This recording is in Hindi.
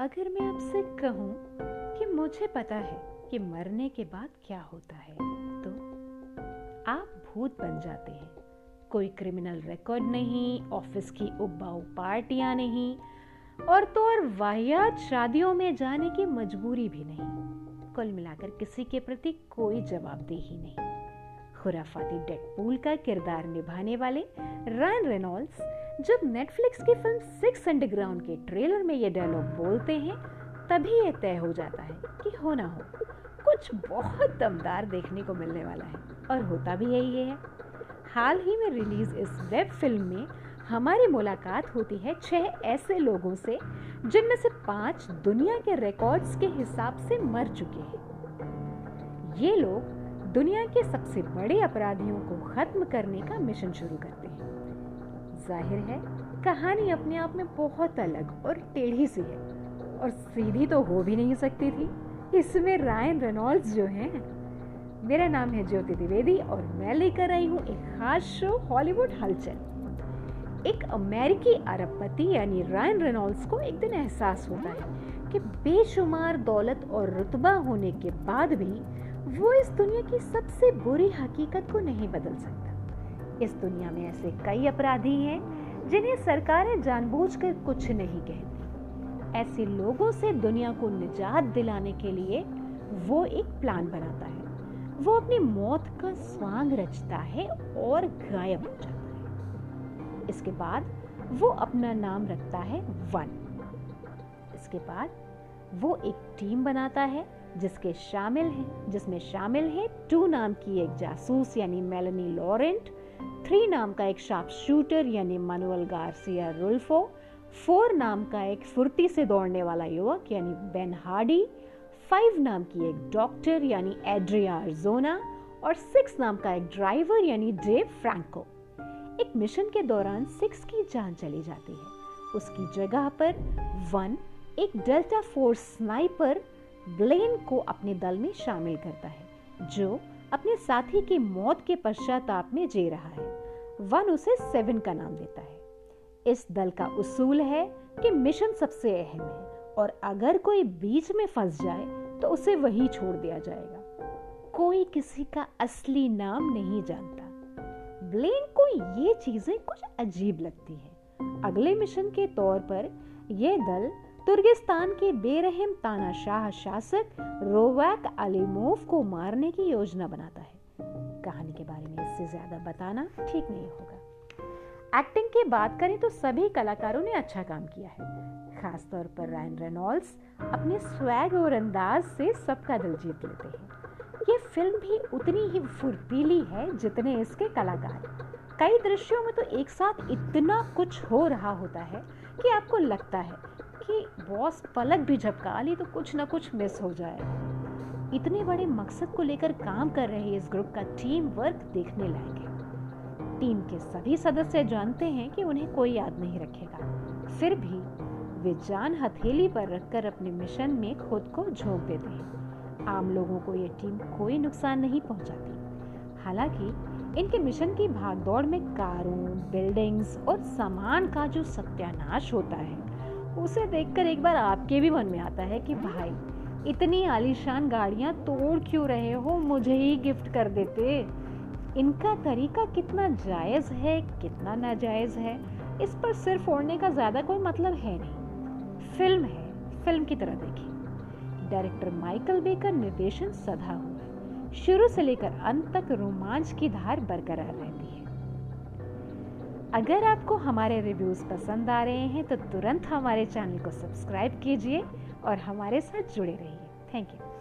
अगर मैं आपसे कहूँ कि मुझे पता है कि मरने के बाद क्या होता है तो आप भूत बन जाते हैं। कोई क्रिमिनल रिकॉर्ड नहीं, ऑफ़िस की उबाऊ पार्टियाँ नहीं, और तो और वाहियात शादियों में जाने की मजबूरी भी नहीं। कुल मिलाकर किसी के प्रति कोई जवाबदेही नहीं। खुराफाती डेडपूल का किरदार निभाने वाले रैन रेनॉल्ड्स जब नेटफ्लिक्स की फ़िल्म सिक्स अंडरग्राउंड के ट्रेलर में ये डायलॉग बोलते हैं, तभी ये तय हो जाता है कि हो ना हो, कुछ बहुत दमदार देखने को मिलने वाला है और होता भी यही है। हाल ही में रिलीज़ इस वेब फ़िल्म में हमारी मुलाकात होती है छह ऐसे लोगों से, जिनमें से पाँच दुनिया के रिकॉर्ड्स के हिसाब से मर चुके हैं। ये लोग दुनिया के सबसे बड़े अपराधियों को खत्म करने का मिशन शुरू करते हैं। ज़ाहिर है, कहानी अपने आप में बहुत अलग और टेढ़ी सी है। और सीधी तो हो भी नहीं सकती थी। इसमें रायन रेनॉल्ड्स जो हैं, मेरा नाम है ज्योति द्विवेदी और मैं लेकर आई हूँ एक खास शो हॉलीवुड हलचल। एक अमेरिकी अरबपति यानी रायन रेनॉल्ड्स को एक दिन एहसास होता है कि बेशुमार दौलत और रुतबा होने के बाद भी वो इस दुनिया की सबसे बुरी हकीकत को नहीं बदल सकता। इस दुनिया में ऐसे कई अपराधी हैं, जिन्हें सरकारें जानबूझकर कुछ नहीं कहती। ऐसे लोगों से दुनिया को निजात दिलाने के लिए वो एक प्लान बनाता है। वो अपनी मौत का स्वांग रचता है और गायब हो जाता है। इसके बाद वो अपना नाम रखता है वन। इसके बाद वो एक टीम बनाता है, जिसके शामिल हैं, जिसमें शामिल है टू नाम की एक जासूस, यानी मेलनी लॉरेंट थ्री नाम का एक शार्प शूटर यानी मनुअल गार्सिया रुल्फो फोर नाम का एक फुर्ती से दौड़ने वाला युवक यानी बेन हार्डी फाइव नाम की एक डॉक्टर यानी एड्रिया जोना और सिक्स नाम का एक ड्राइवर यानी डेव फ्रैंको एक मिशन के दौरान सिक्स की जान चली जाती है। उसकी जगह पर वन एक डेल्टा फोर्स स्नाइपर ब्लेन को अपने दल में शामिल करता है, जो अपने साथी की मौत के पश्चाताप में जी रहा है। वन उसे सेवन का नाम देता है। इस दल का उसूल है कि मिशन सबसे अहम है और अगर कोई बीच में फंस जाए तो उसे वही छोड़ दिया जाएगा। कोई किसी का असली नाम नहीं जानता। ब्लेन को ये चीज़ें कुछ अजीब लगती है। अगले मिशन के तौर पर यह दल तुर्गिस्तान के बेरहम तानाशाह शासक रोवैक अलीमोव को मारने की योजना बनाता है। कहानी के बारे में इससे ज़्यादा बताना ठीक नहीं होगा। एक्टिंग की बात करें तो सभी कलाकारों ने अच्छा काम किया है। खासतौर पर रायन रेनॉल्ड्स अपने स्वैग और अंदाज से सबका दिल जीत लेते हैं। ये फ़िल्म भी उतनी ही फुर्तीली है जितने इसके कलाकार। कई दृश्यों में तो एक साथ इतना कुछ हो रहा होता है कि आपको लगता है कि बॉस पलक भी झपका ली तो कुछ ना कुछ मिस हो जाए। इतने बड़े मकसद को लेकर काम कर रहे इस ग्रुप का टीम वर्क देखने लायक है। टीम के सभी सदस्य जानते हैं कि उन्हें कोई याद नहीं रखेगा। फिर भी वे जान हथेली पर रखकर अपने मिशन में खुद को झोंक देते हैं। आम लोगों को ये टीम कोई नुकसान नहीं पहुंचाती। हालाँकि इनके मिशन की भागदौड़ में कारों बिल्डिंग्स और सामान का जो सत्यानाश होता है उसे देखकर एक बार आपके भी मन में आता है कि भाई, इतनी आलीशान गाड़ियाँ तोड़ क्यों रहे हो? मुझे ही गिफ्ट कर देते। इनका तरीका कितना जायज़ है, कितना नाजायज़ है, इस पर सिर्फ़ फोड़ने का ज़्यादा कोई मतलब है नहीं। फ़िल्म है, फ़िल्म की तरह देखिए। डायरेक्टर माइकल बे का निर्देशन सधा हुआ शुरू से लेकर अंत तक रोमांच की धार बरकरार रहती है। अगर आपको हमारे रिव्यूज़ पसंद आ रहे हैं तो तुरंत हमारे चैनल को सब्सक्राइब कीजिए और हमारे साथ जुड़े रहिए। Thank you